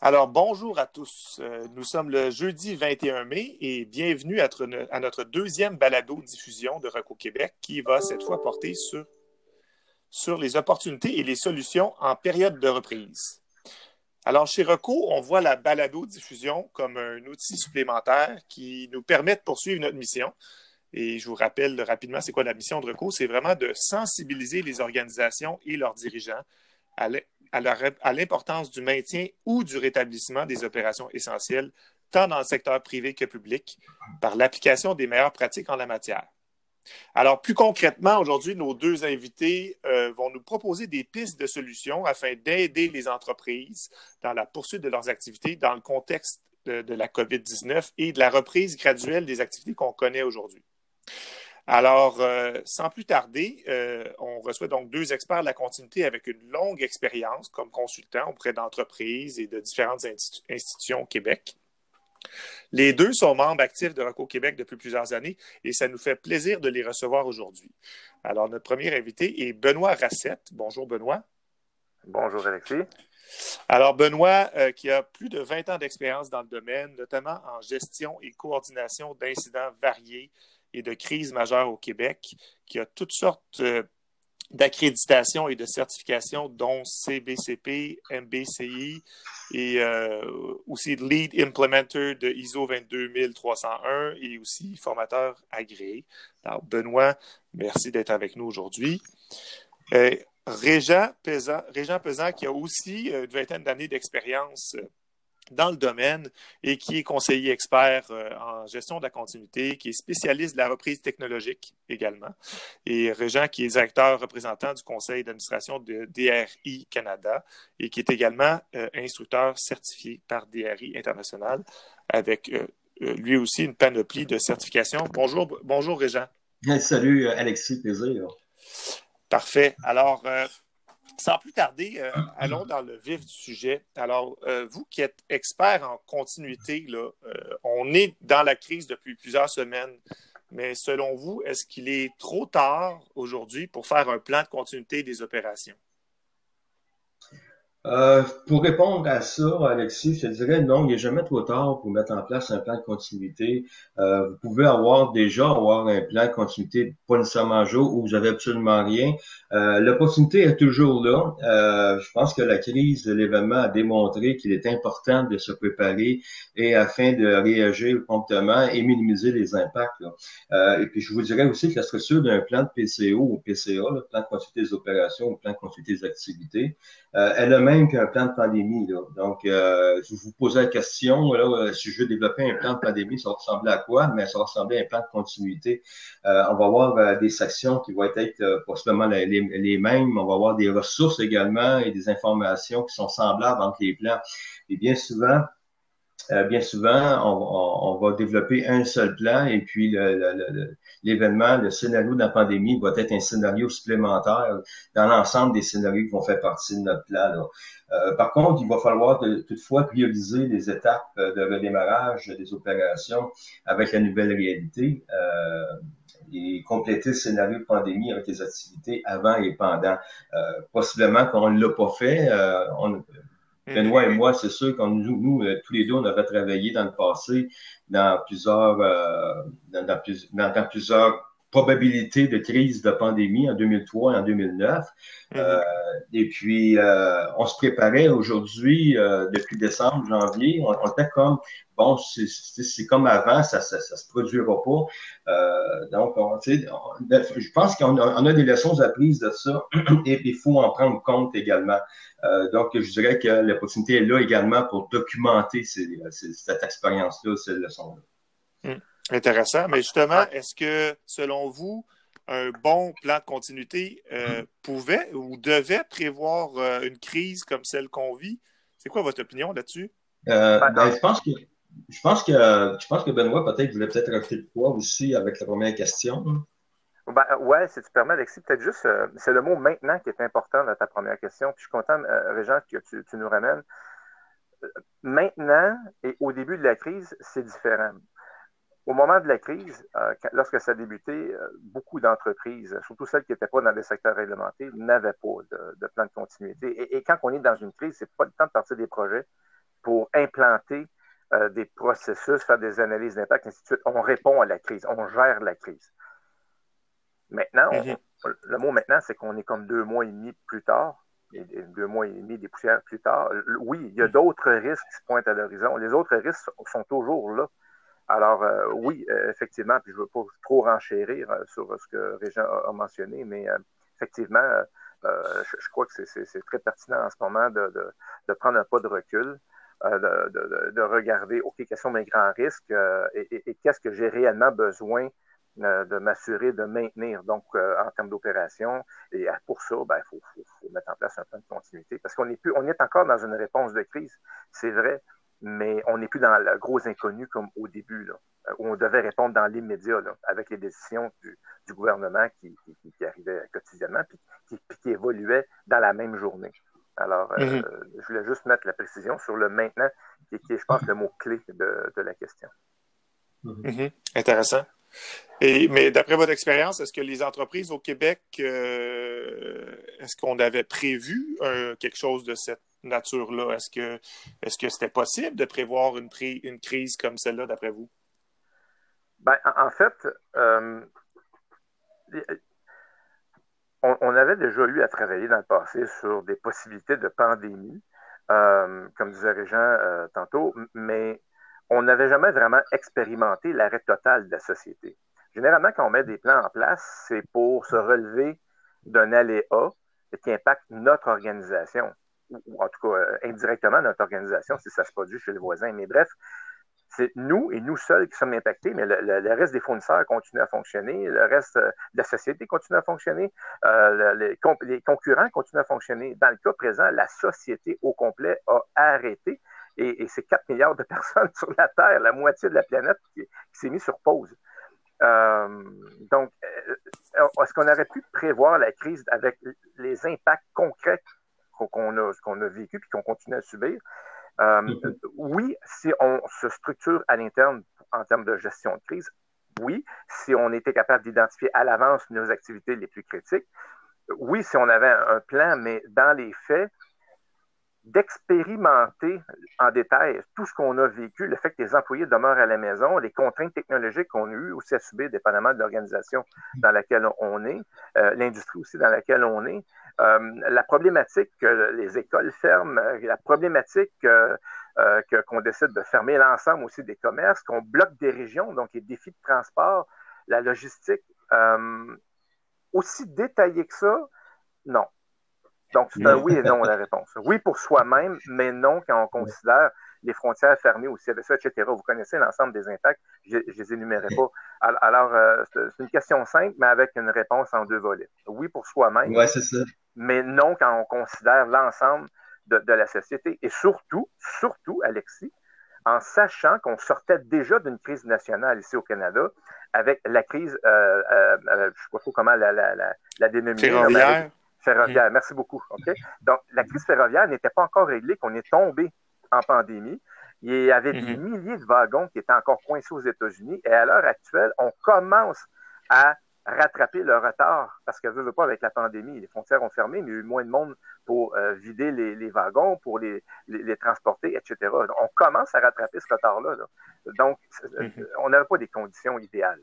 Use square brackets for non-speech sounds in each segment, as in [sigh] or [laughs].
Alors, bonjour à tous. Euh, nous sommes le jeudi 21 mai et bienvenue à, notre deuxième balado-diffusion de Reco Québec qui va cette fois porter sur, les opportunités et les solutions en période de reprise. Alors, chez Reco, on voit la balado-diffusion comme un outil supplémentaire qui nous permet de poursuivre notre mission. Et je vous rappelle rapidement, c'est quoi la mission de Reco? C'est vraiment de sensibiliser les organisations et leurs dirigeants à l'importance du maintien ou du rétablissement des opérations essentielles, tant dans le secteur privé que public, par l'application des meilleures pratiques en la matière. Alors, plus concrètement, aujourd'hui, nos deux invités euh, vont nous proposer des pistes de solutions afin d'aider les entreprises dans la poursuite de leurs activités dans le contexte de la COVID-19 et de la reprise graduelle des activités qu'on connaît aujourd'hui. Alors, euh, sans plus tarder, euh, on reçoit donc deux experts de la continuité avec une longue expérience comme consultants auprès d'entreprises et de différentes institutions au Québec. Les deux sont membres actifs de ROCO Québec depuis plusieurs années et ça nous fait plaisir de les recevoir aujourd'hui. Alors, notre premier invité est Benoît Rassette. Bonjour, Benoît. Bonjour, Alexis. Alors, Benoît, euh, qui a plus de 20 ans d'expérience dans le domaine, notamment en gestion et coordination d'incidents variés et de crise majeure au Québec, qui a toutes sortes euh, d'accréditations et de certifications, dont CBCP, MBCI et euh, aussi Lead Implementer de ISO 22301 et aussi formateur agréé. Alors, Benoît, merci d'être avec nous aujourd'hui. Euh, Régent Pesant, Régent Pesant, qui a aussi une vingtaine d'années d'expérience dans le domaine et qui est conseiller expert euh, en gestion de la continuité, qui est spécialiste de la reprise technologique également, et Régent qui est directeur représentant du conseil d'administration de DRI Canada et qui est également euh, instructeur certifié par DRI International avec euh, lui aussi une panoplie de certifications. Bonjour, bonjour Régent. Salut Alexis, plaisir. Parfait. Alors, sans plus tarder, euh, allons dans le vif du sujet. Alors, euh, vous qui êtes expert en continuité, là, euh, on est dans la crise depuis plusieurs semaines, mais selon vous, est-ce qu'il est trop tard aujourd'hui pour faire un plan de continuité des opérations? Euh, pour répondre à ça, Alexis, je dirais non, il n'est jamais trop tard pour mettre en place un plan de continuité. Euh, vous pouvez avoir déjà avoir un plan de continuité pas nécessairement jour où vous avez absolument rien. Euh, L'opportunité est toujours là. Euh, je pense que la crise de l'événement a démontré qu'il est important de se préparer et afin de réagir promptement et minimiser les impacts. Euh, et puis je vous dirais aussi que la structure d'un plan de PCO ou PCA, le plan de continuité des opérations ou plan de continuité des activités, euh, elle a même qu'un plan de pandémie. Donc, euh, je vous posais la question, euh, si je veux développer un plan de pandémie, ça va ressembler à quoi? Mais ça va ressembler à un plan de continuité. Euh, on va avoir des sections qui vont être possiblement les, mêmes. On va avoir des ressources également et des informations qui sont semblables entre les plans. Et bien souvent, bien souvent, on, va développer un seul plan et puis le, scénario de la pandémie va être un scénario supplémentaire dans l'ensemble des scénarios qui vont faire partie de notre plan. Là. Euh, par contre, il va falloir de, toutefois prioriser les étapes de redémarrage des opérations avec la nouvelle réalité. Euh, et compléter le scénario de pandémie avec les activités avant et pendant. Euh, possiblement qu'on ne l'a pas fait. Euh, on, Benoît et moi, c'est sûr qu'on nous, nous, euh, tous les deux, on avait travaillé dans le passé dans plusieurs, euh, dans, dans, plusieurs probabilités de crise de pandémie en 2003 et en 2009. Mm-hmm. euh, et puis, euh, on se préparait aujourd'hui, euh, depuis décembre, janvier, on, on était comme, bon, c'est comme avant, ça, ça, ça, se produira pas. Euh, donc, on, je pense qu'on a, on des leçons apprises de ça [clears throat] et il faut en prendre compte également. Euh, donc, je dirais que l'opportunité est là également pour documenter ces, cette expérience-là, ces leçons-là. Hum, intéressant. Mais justement, est-ce que, selon vous, un bon plan de continuité euh, hum. pouvait ou devait prévoir euh, une crise comme celle qu'on vit? C'est quoi votre opinion là-dessus? Euh, ben, je pense que je pense que je pense que Benoît peut-être voulait peut-être rajouter de quoi aussi avec la première question. Ben, ouais, si tu permets, Alexis, peut-être juste, euh, c'est le mot maintenant qui est important dans ta première question. Puis je suis content, euh, Régent, que tu, tu, nous ramènes. Maintenant et au début de la crise, c'est différent. Au moment de la crise, euh, lorsque ça a débuté, euh, beaucoup d'entreprises, surtout celles qui n'étaient pas dans des secteurs réglementés, n'avaient pas de, de, plan de continuité. Et, et, quand on est dans une crise, c'est pas le temps de partir des projets pour implanter euh, des processus, faire des analyses d'impact, ainsi de suite. On répond à la crise, on gère la crise. Maintenant, mhm. le mot maintenant, c'est qu'on est comme deux mois et demi plus tard, deux mois et demi des poussières plus tard. Oui, il y a mhm. d'autres risques qui se pointent à l'horizon. Les autres risques sont toujours là. Alors, euh, oui, euh, effectivement, puis je ne veux pas trop renchérir sur ce que Régent a, mentionné, mais effectivement, je, crois que c'est très pertinent en ce moment de, prendre un pas de recul. Euh, de, regarder, OK, quels sont mes grands risques euh, et, qu'est-ce que j'ai réellement besoin euh, de m'assurer de maintenir, donc en termes d'opération. Et pour ça, il ben, faut, mettre en place un plan de continuité parce qu'on est encore dans une réponse de crise, c'est vrai, mais on n'est plus dans le gros inconnu comme au début, là, où on devait répondre dans l'immédiat, avec les décisions du, gouvernement qui, arrivaient quotidiennement, puis qui, qui évoluaient dans la même journée. Alors, euh, mhm. je voulais juste mettre la précision sur le maintenant, qui, est, je pense, le mot-clé de, la question. Mhm. Mhm. Intéressant. Et, mais d'après votre expérience, est-ce que les entreprises au Québec, euh, est-ce qu'on avait prévu euh, quelque chose de cette nature-là? Est-ce que que c'était possible de prévoir une, crise comme celle-là, d'après vous? Ben, en fait, on, avait déjà eu à travailler dans le passé sur des possibilités de pandémie, euh, comme disait Régent euh, tantôt, mais on n'avait jamais vraiment expérimenté l'arrêt total de la société. Généralement, quand on met des plans en place, c'est pour se relever d'un aléa qui impacte notre organisation, ou, en tout cas euh, indirectement notre organisation si ça se produit chez les voisins. Mais bref, c'est nous et nous seuls qui sommes impactés, mais le, reste des fournisseurs continue à fonctionner, le reste de la société continue à fonctionner, euh, les, concurrents continuent à fonctionner. Dans le cas présent, la société au complet a arrêté et, c'est 4 milliards de [laughs] personnes sur la Terre, la moitié de la planète qui, s'est mise sur pause. Euh, donc, euh, est-ce qu'on aurait pu prévoir la crise avec les impacts concrets qu'on a, qu'on a vécu et qu'on continue à subir? Euh, mm-hmm. oui, si on se structure à l'interne en termes de gestion de crise, oui, si on était capable d'identifier à l'avance nos activités les plus critiques, oui, si on avait un plan, mais dans les faits, d'expérimenter en détail tout ce qu'on a vécu, le fait que les employés demeurent à la maison, les contraintes technologiques qu'on a eues aussi à subir, dépendamment de l'organisation dans laquelle on est, euh, l'industrie aussi dans laquelle on est, euh, la problématique que les écoles ferment, la problématique euh, qu'on décide de fermer l'ensemble aussi des commerces, qu'on bloque des régions, donc les défis de transport, la logistique, aussi détaillé que ça, non. Donc, c'est un oui et non la réponse. Oui pour soi-même, mais non quand on considère les frontières fermées aussi, etc. Vous connaissez l'ensemble des impacts, je ne les énumérerai pas. Alors, euh, c'est une question simple, mais avec une réponse en deux volets. Oui pour soi-même, mais non quand on considère l'ensemble de, la société. Et surtout, surtout, Alexis, en sachant qu'on sortait déjà d'une crise nationale ici au Canada, avec la crise, euh, euh, je ne sais pas trop comment la, la, la, la dénominer ferroviaire. Mm. Merci beaucoup. Donc, la crise ferroviaire n'était pas encore réglée, qu'on est tombé en pandémie. Il y avait des mm-hmm. milliers de wagons qui étaient encore coincés aux États-Unis. Et à l'heure actuelle, on commence à rattraper le retard parce que, veut pas, avec la pandémie, les frontières ont fermé, mais il y a eu moins de monde pour euh, vider les, wagons, pour les, transporter, etc. on commence à rattraper ce retard-là. Donc, mm-hmm. on n'avait pas des conditions idéales.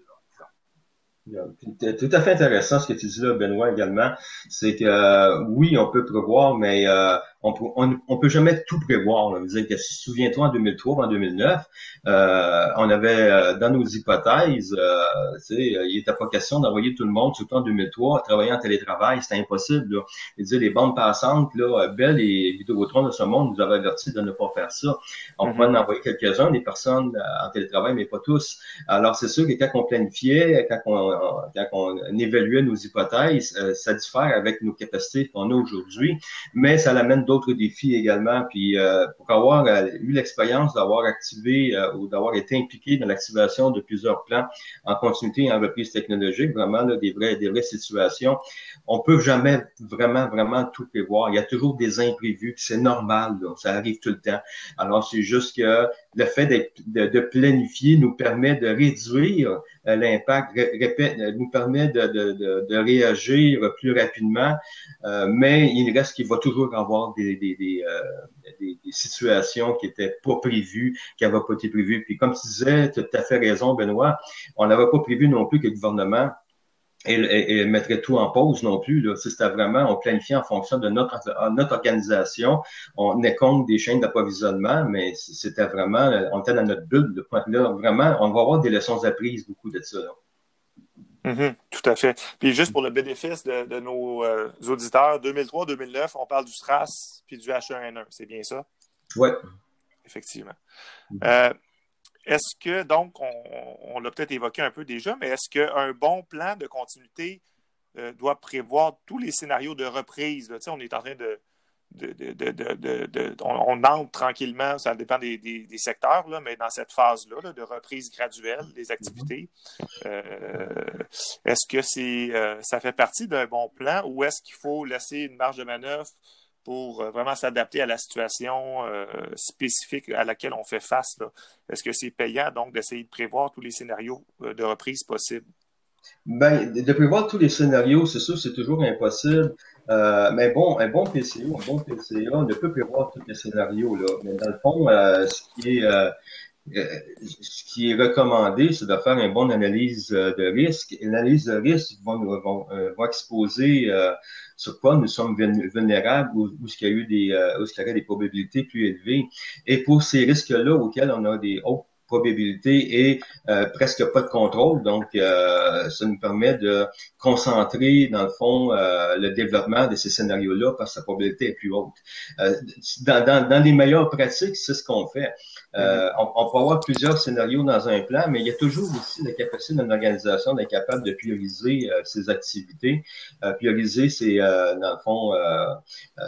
Tout à fait intéressant ce que tu dis là, Benoît, également. C'est que euh, oui, on peut prévoir, mais euh, on, peut, on, peut jamais tout prévoir. On dire que souviens-toi en 2003, en 2009, euh, on avait dans nos hypothèses, tu sais, il n'était pas question d'envoyer tout le monde, surtout en 2003, travailler en télétravail, c'était impossible. Là. dire, les bandes passantes, là, Bell et Vidéotron de ce monde nous avaient averti de ne pas faire ça. On pouvait mm-hmm. en envoyer quelques-uns, des personnes en télétravail, mais pas tous. Alors c'est sûr que quand on planifiait, quand on quand on évaluait nos hypothèses, euh, ça diffère avec nos capacités qu'on a aujourd'hui, mais ça amène d'autres défis également. Puis euh, pour avoir euh, eu l'expérience d'avoir activé ou d'avoir été impliqué dans l'activation de plusieurs plans en continuité et en reprise technologique, vraiment là, des vraies des vraies situations, on peut jamais vraiment vraiment tout prévoir. Il y a toujours des imprévus, c'est normal, ça arrive tout le temps. Alors c'est juste que le fait de, de, planifier nous permet de réduire euh, l'impact, nous permet de, de, de, réagir plus rapidement, euh, mais il reste qu'il va toujours avoir des, des, des, des, situations qui étaient pas prévues, qui n'avaient pas été prévues. Puis comme tu disais, tu as tout à fait raison, Benoît, on n'avait pas prévu non plus que le gouvernement et, et, mettrait tout en pause non plus. Là. C'était vraiment, on planifie en fonction de notre, notre organisation. On est compte des chaînes d'approvisionnement, mais c'était vraiment, on était dans notre bulle. Là, vraiment, on va avoir des leçons apprises beaucoup de ça. Mm-hmm. tout à fait. Puis juste pour le bénéfice de, nos euh, auditeurs, 2003-2009, on parle du SRAS puis du H1N1, c'est bien ça? Oui. Effectivement. Euh, est-ce que, donc, on, l'a peut-être évoqué un peu déjà, mais est-ce qu'un bon plan de continuité euh, doit prévoir tous les scénarios de reprise? On est en train de. on, entre tranquillement, ça dépend des, secteurs, mais dans cette phase-là de reprise graduelle des activités, euh, est-ce que c'est, euh, ça fait partie d'un bon plan ou est-ce qu'il faut laisser une marge de manœuvre pour euh, vraiment s'adapter à la situation euh, spécifique à laquelle on fait face. Est-ce que c'est payant donc d'essayer de prévoir tous les scénarios euh, de reprise possibles? Ben, de prévoir tous les scénarios, c'est sûr, c'est toujours impossible. mais bon, un bon PCO, un bon PCA ne peut prévoir tous les scénarios. Là. Mais dans le fond, ce qui est ce qui est recommandé, c'est de faire une bonne analyse de risque. L'analyse de risque va, va, va exposer sur quoi nous sommes vulnérables ou où il y a eu des, euh, où il y aurait des probabilités plus élevées. Et pour ces risques-là auxquels on a des hautes probabilités et euh, presque pas de contrôle. Donc, euh, ça nous permet de concentrer, dans le fond, le développement de ces scénarios-là parce que sa probabilité est plus haute. Dans, dans, dans les meilleures pratiques, c'est ce qu'on fait. Euh, on, peut avoir plusieurs scénarios dans un plan, mais il y a toujours aussi la capacité d'une organisation d'être capable de prioriser euh, ses activités. Euh, prioriser, c'est dans le fond,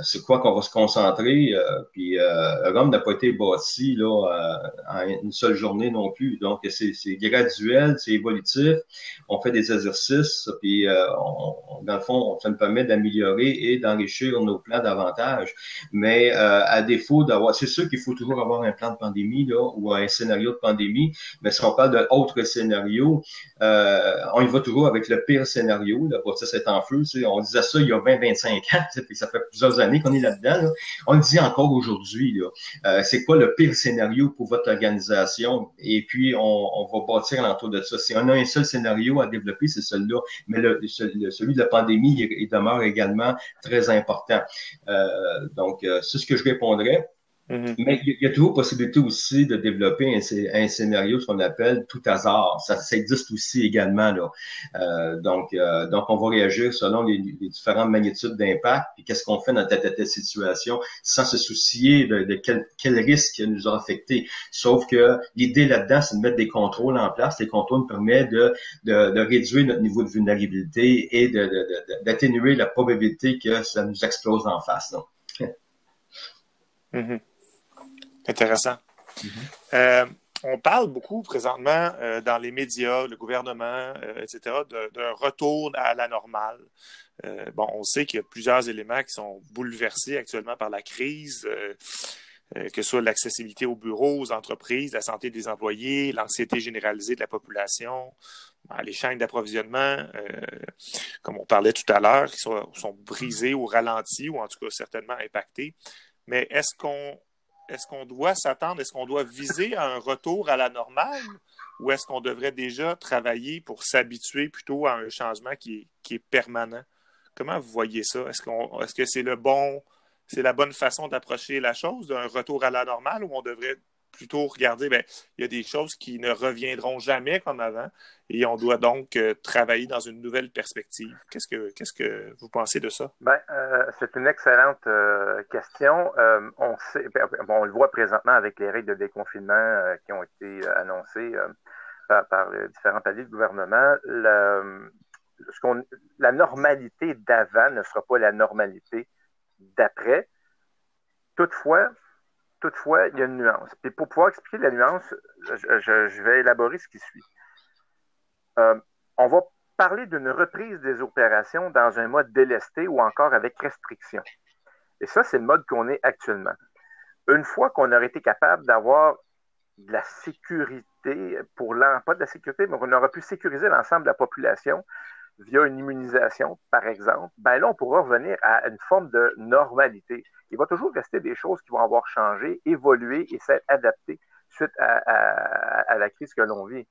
c'est quoi qu'on va se concentrer. puis Rome n'a pas été bâti là en une seule journée non plus. Donc c'est graduel, c'est évolutif. On fait des exercices, puis on, dans le fond, ça nous permet d'améliorer et d'enrichir nos plans davantage. Mais à défaut d'avoir, c'est sûr qu'il faut toujours avoir un plan de pandémie ou un scénario de pandémie, mais si on parle d'autres scénarios, euh, on y va toujours avec le pire scénario. Pour ça, c'est en feu. On disait ça il y a 20-25 ans, [laughs] puis ça fait plusieurs années qu'on est là-dedans. On le dit encore aujourd'hui. Euh, c'est quoi le pire scénario pour votre organisation? Et puis, on, va bâtir l'entour de ça. Si on a un seul scénario à développer, c'est celui-là. Mais le, celui de la pandémie, il, demeure également très important. Euh, donc, c'est ce que je répondrais. Mm-hmm. Mais il y a toujours possibilité aussi de développer un, scénario, ce qu'on appelle tout hasard. Ça, existe aussi également. Là. Euh, donc, euh, donc, on va réagir selon les, différentes magnitudes d'impact, puis qu'est-ce qu'on fait dans telle, telle situation, sans se soucier de, quel, quel, risque nous a affecté. Sauf que l'idée là-dedans, c'est de mettre des contrôles en place. Les contrôles nous permettent de, de, de réduire notre niveau de vulnérabilité et d'atténuer la probabilité que ça nous explose en face. [laughs] Mm-hmm. Intéressant. Mm-hmm. Euh, on parle beaucoup présentement euh, dans les médias, le gouvernement, euh, etc., d'un retour à la normale. bon, on sait qu'il y a plusieurs éléments qui sont bouleversés actuellement par la crise, que ce soit l'accessibilité aux bureaux, aux entreprises, la santé des employés, l'anxiété généralisée de la population, ben, les chaînes d'approvisionnement, comme on parlait tout à l'heure, qui sont, sont brisées ou ralenties, ou en tout cas certainement impactées. Mais est-ce qu'on est-ce qu'on doit s'attendre, est-ce qu'on doit viser un retour à la normale ou est-ce qu'on devrait déjà travailler pour s'habituer plutôt à un changement qui est, permanent? Comment vous voyez ça? Est-ce, est-ce que c'est le bon, c'est la bonne façon d'approcher la chose, d'un retour à la normale, ou on devrait plutôt regarder, bien, il y a des choses qui ne reviendront jamais comme avant et on doit donc euh, travailler dans une nouvelle perspective. Qu'est-ce que, que vous pensez de ça? Ben, euh, c'est une excellente euh, question. on, sait, ben, on le voit présentement avec les règles de déconfinement qui ont été annoncées par, les différents paliers de gouvernement. qu'on, la normalité d'avant ne sera pas la normalité d'après. Toutefois, Toutefois, il y a une nuance. Et pour pouvoir expliquer la nuance, je, vais élaborer ce qui suit. Euh, on va parler d'une reprise des opérations dans un mode délesté ou encore avec restriction. Et ça, c'est le mode qu'on est actuellement. Une fois qu'on aurait été capable d'avoir de la sécurité pour pas de la sécurité, mais on aurait pu sécuriser l'ensemble de la population via une immunisation, par exemple, ben là, on pourra revenir à une forme de normalité. Il va toujours rester des choses qui vont avoir changé, évolué et s'être adaptées suite à, la crise que l'on vit.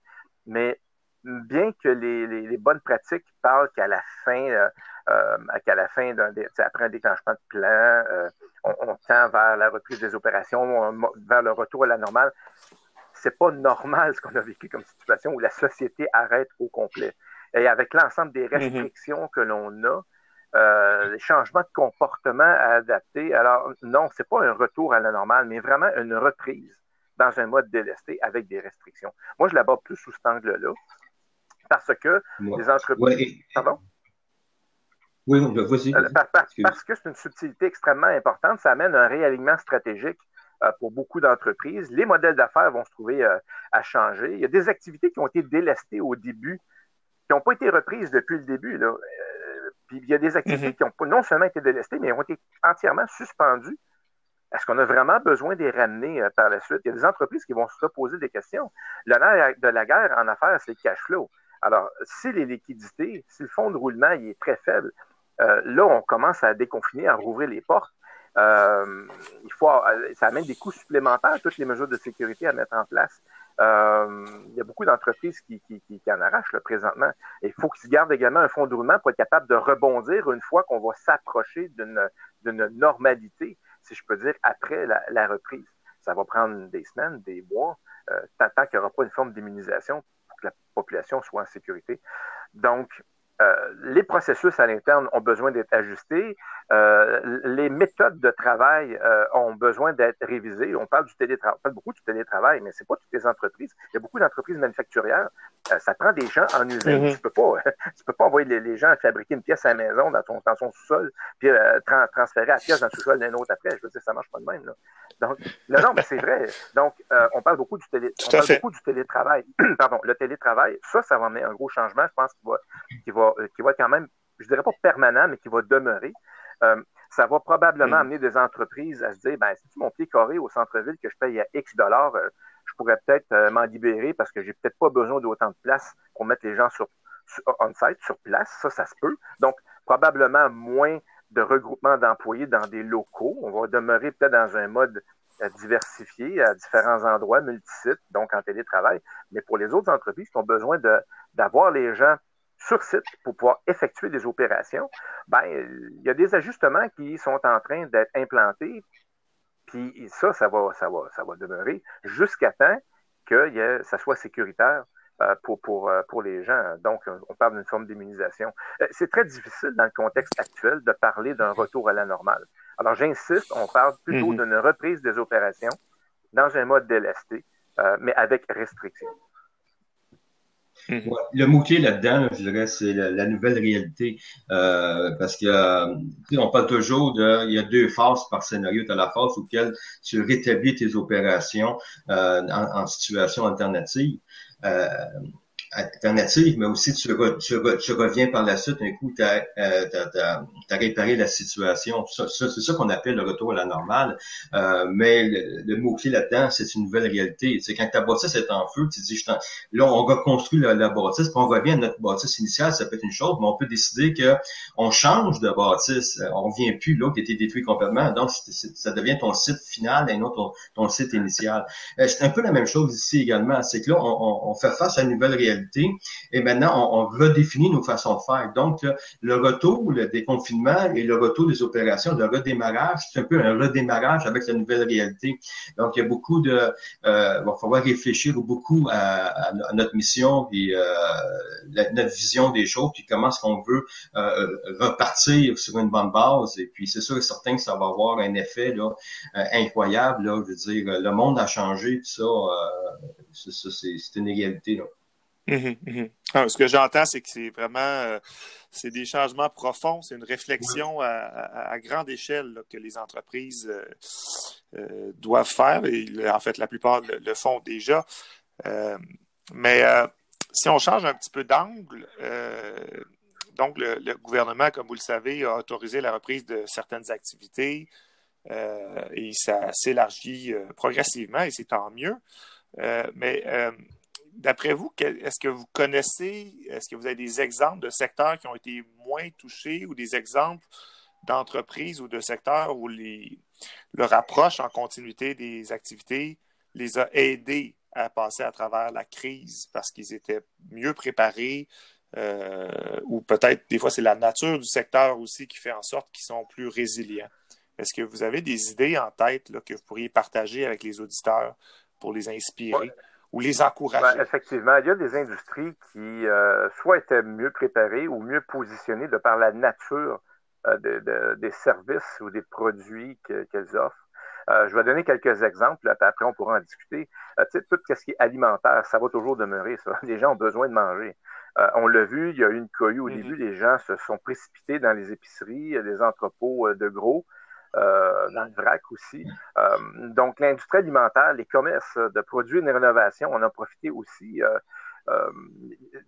Mais bien que les, bonnes pratiques parlent qu'à la fin, euh, euh, qu'à la fin d'un après un déclenchement de plan, euh, on, tend vers la reprise des opérations, vers le retour à la normale. C'est pas normal ce qu'on a vécu comme situation où la société arrête au complet. Et avec l'ensemble des mhm. restrictions que l'on a, euh, les changements de comportement à adapter. Alors, non, c'est pas un retour à la normale, mais vraiment une reprise dans un mode délesté avec des restrictions. Moi, je l'aborde plus sous cet angle-là, parce que les entreprises. Pardon? Oui, vas-y. Euh, parce que c'est une subtilité extrêmement importante. Ça amène un réalignement stratégique euh, pour beaucoup d'entreprises. Les modèles d'affaires vont se trouver à changer. Il y a des activités qui ont été délestées au début qui n'ont pas été reprises depuis le début. Là. Euh, puis il y a des activités mhm. qui ont non seulement été délestées, mais ont été entièrement suspendues. Est-ce qu'on a vraiment besoin de les ramener euh, par la suite? Il y a des entreprises qui vont se poser des questions. L'honneur de la guerre en affaires, c'est le cash flow. Alors, si les liquidités, si le fonds de roulement est très faible, euh, là, on commence à déconfiner, à rouvrir les portes. il faut, ça amène des coûts supplémentaires, toutes les mesures de sécurité à mettre en place. Euh, il y a beaucoup d'entreprises qui, en arrachent là, présentement. il faut qu'ils gardent également un fonds de roulement pour être capable de rebondir une fois qu'on va s'approcher d'une normalité, si je peux dire, après la, reprise. Ça va prendre des semaines, des mois, euh, tant qu'il n'y aura pas une forme d'immunisation pour que la population soit en sécurité. Donc, euh, les processus à l'interne ont besoin d'être ajustés. Euh, les méthodes de travail euh, ont besoin d'être révisées. On parle du télétravail, on parle beaucoup du télétravail, mais c'est pas toutes les entreprises. Il y a beaucoup d'entreprises manufacturières. ça prend des gens en usine. Mm-hmm. Tu peux pas, [laughs] tu peux pas envoyer les, gens fabriquer une pièce à la maison dans, ton, dans son sous-sol, puis transférer la pièce dans le sous-sol d'un autre après. Je veux dire, ça marche pas de même. Là. Donc, non, mais c'est vrai. Donc, on parle beaucoup du, télé, on parle beaucoup du télétravail. [clears throat] Pardon, le télétravail, ça, ça va amener un gros changement. Je pense qu'il va, va euh, qui va être quand même, je dirais pas permanent, mais qui va demeurer. Euh, ça va probablement mm. amener des entreprises à se dire, ben, si mon pied carré au centre-ville que je paye à X dollars, euh, je pourrais peut-être m'en libérer parce que j'ai peut-être pas besoin d'autant de place pour mettre les gens sur, on-site, sur place. Ça, ça se peut. Donc, probablement moins de regroupement d'employés dans des locaux. On va demeurer peut-être dans un mode diversifié à différents endroits, multisites, donc en télétravail. Mais pour les autres entreprises qui ont besoin d'avoir les gens sur site pour pouvoir effectuer des opérations, ben, il y a des ajustements qui sont en train d'être implantés. Puis ça, ça va, ça va, ça va demeurer jusqu'à temps que ça soit sécuritaire euh, pour, pour, euh, pour les gens. Donc, on parle d'une forme d'immunisation. Euh, c'est très difficile dans le contexte actuel de parler d'un retour à la normale. Alors, j'insiste, on parle plutôt mm-hmm. d'une reprise des opérations dans un mode délesté, mais avec restriction. Mhm. Le mot-clé là-dedans, je dirais, c'est la, nouvelle réalité. Euh, parce que euh, on parle toujours de il y a deux phases par scénario. Tu as la phase où tu rétablis tes opérations euh, en, en, situation alternative alternative, mais aussi tu, reviens par la suite, un coup, tu as, euh, réparé la situation. c'est ça qu'on appelle le retour à la normale. Euh, mais le, mot-clé là-dedans, c'est une nouvelle réalité. C'est quand ta bâtisse est en feu, tu dis, là, on reconstruit la, la bâtisse, puis on revient à notre bâtisse initiale, ça peut être une chose, mais on peut décider que on change de bâtisse, on revient plus là qui était détruit complètement. Donc, ça devient ton site final et non ton, ton site initial. Euh, c'est un peu la même chose ici également. C'est que là, on, on fait face à une nouvelle réalité et maintenant, on, redéfinit nos façons de faire. Donc, le, retour des confinements et le retour des opérations, le redémarrage, c'est un peu un redémarrage avec la nouvelle réalité. Donc, il y a beaucoup de... Euh, il va falloir réfléchir beaucoup à, notre mission et euh, notre vision des choses, puis comment est-ce qu'on veut euh, repartir sur une bonne base. Et puis, c'est sûr et certain que ça va avoir un effet là, incroyable. Là, je veux dire, le monde a changé, tout ça, c'est une égalité. Là. Mhm, mhm. Ah, ce que j'entends, c'est que c'est vraiment euh, des changements profonds, c'est une réflexion à, grande échelle que les entreprises euh, euh, doivent faire et en fait la plupart le, font déjà. mais si on change un petit peu d'angle, donc le, le, gouvernement, comme vous le savez, a autorisé la reprise de certaines activités et ça s'élargit progressivement et c'est tant mieux. mais d'après vous, est-ce que vous connaissez, est-ce que vous avez des exemples de secteurs qui ont été moins touchés ou des exemples d'entreprises ou de secteurs où leur approche en continuité des activités les a aidés à passer à travers la crise parce qu'ils étaient mieux préparés, euh, ou peut-être des fois c'est la nature du secteur aussi qui fait en sorte qu'ils sont plus résilients. Est-ce que vous avez des idées en tête que vous pourriez partager avec les auditeurs pour les inspirer? Ou les encourager? Ben, effectivement, il y a des industries qui euh, soit étaient mieux préparées ou mieux positionnées de par la nature euh, des services ou des produits qu'elles offrent. Euh, je vais donner quelques exemples, après on pourra en discuter. Euh, tout ce qui est alimentaire, ça va toujours demeurer, ça. [laughs] Les gens ont besoin de manger. on l'a vu, il y a eu une cohue au mm-hmm. début, les gens se sont précipités dans les épiceries, les entrepôts de gros. Dans le vrac aussi. donc, l'industrie alimentaire, les commerces de produits et de rénovation, on a profité aussi euh,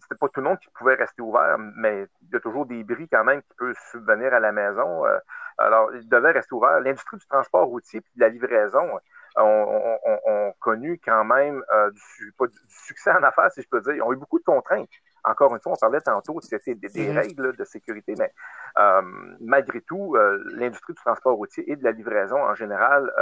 c'était pas tout le monde qui pouvait rester ouvert, mais il y a toujours des bris quand même qui peuvent subvenir à la maison. Euh, alors, il devait rester ouvert. L'industrie du transport routier et de la livraison ont, connu quand même euh, du, succès en affaires, si je peux dire. Ils ont eu beaucoup de contraintes. Encore une fois, on parlait tantôt, des, des, mm-hmm. règles de sécurité, mais malgré tout, l'industrie du transport routier et de la livraison en général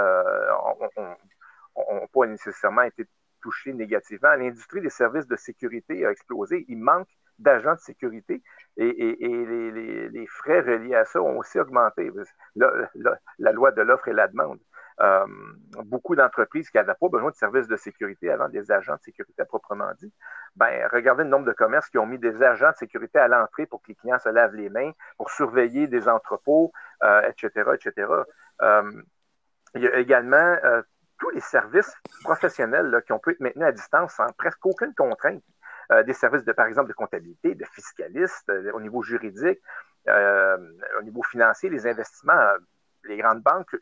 n'ont pas nécessairement été touché négativement. L'industrie des services de sécurité a explosé. Il manque d'agents de sécurité et, les, frais reliés à ça ont aussi augmenté. La, loi de l'offre et la demande. Euh, beaucoup d'entreprises qui n'avaient pas besoin de services de sécurité avant des agents de sécurité proprement dit, ben, regardez le nombre de commerces qui ont mis des agents de sécurité à l'entrée pour que les clients se lavent les mains, pour surveiller des entrepôts, etc., euh, etc. Euh, il y a également tous les services professionnels qui ont pu être maintenus à distance sans presque aucune contrainte. Des services, de, par exemple, de comptabilité, de fiscalistes, euh, au niveau juridique, au niveau financier, les investissements, les grandes banques.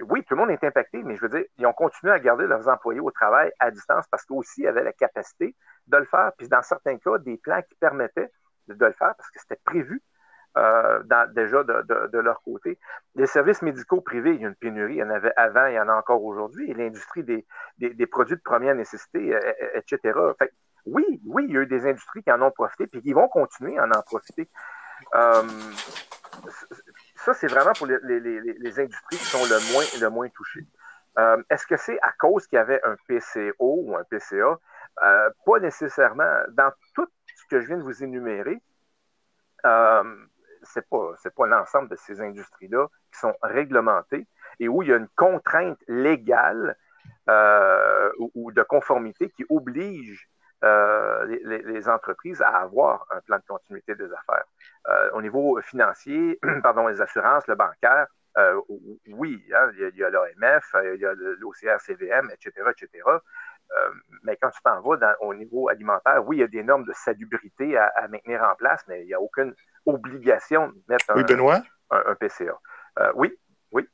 Oui, tout le monde est impacté, mais je veux dire, ils ont continué à garder leurs employés au travail à distance parce qu'aussi, ils avaient la capacité de le faire. Puis, dans certains cas, des plans qui permettaient de le faire parce que c'était prévu euh, déjà de, leur côté. Les services médicaux privés, il y a une pénurie, il y en avait avant, il y en a encore aujourd'hui, et l'industrie des, produits de première nécessité, euh, euh, etc. Fait, oui, oui, il y a eu des industries qui en ont profité, puis qui vont continuer à en profiter. Ça, c'est vraiment pour les, industries qui sont le moins, le moins touchées. Est-ce que c'est à cause qu'il y avait un PCO ou un PCA? pas nécessairement. Dans tout ce que je viens de vous énumérer, c'est pas, pas l'ensemble de ces industries-là qui sont réglementées et où il y a une contrainte légale euh, ou, de conformité qui oblige euh, les, entreprises à avoir un plan de continuité des affaires. Euh, au niveau financier, [clears throat] pardon, les assurances, le bancaire, oui, hein, il y a, l'OMF, il y a l'OCR-CVM, etc., etc. mais quand tu t'en vas au niveau alimentaire, oui, il y a des normes de salubrité à, à maintenir en place, mais il n'y a aucune obligation de mettre un, PCA. Euh, oui, oui.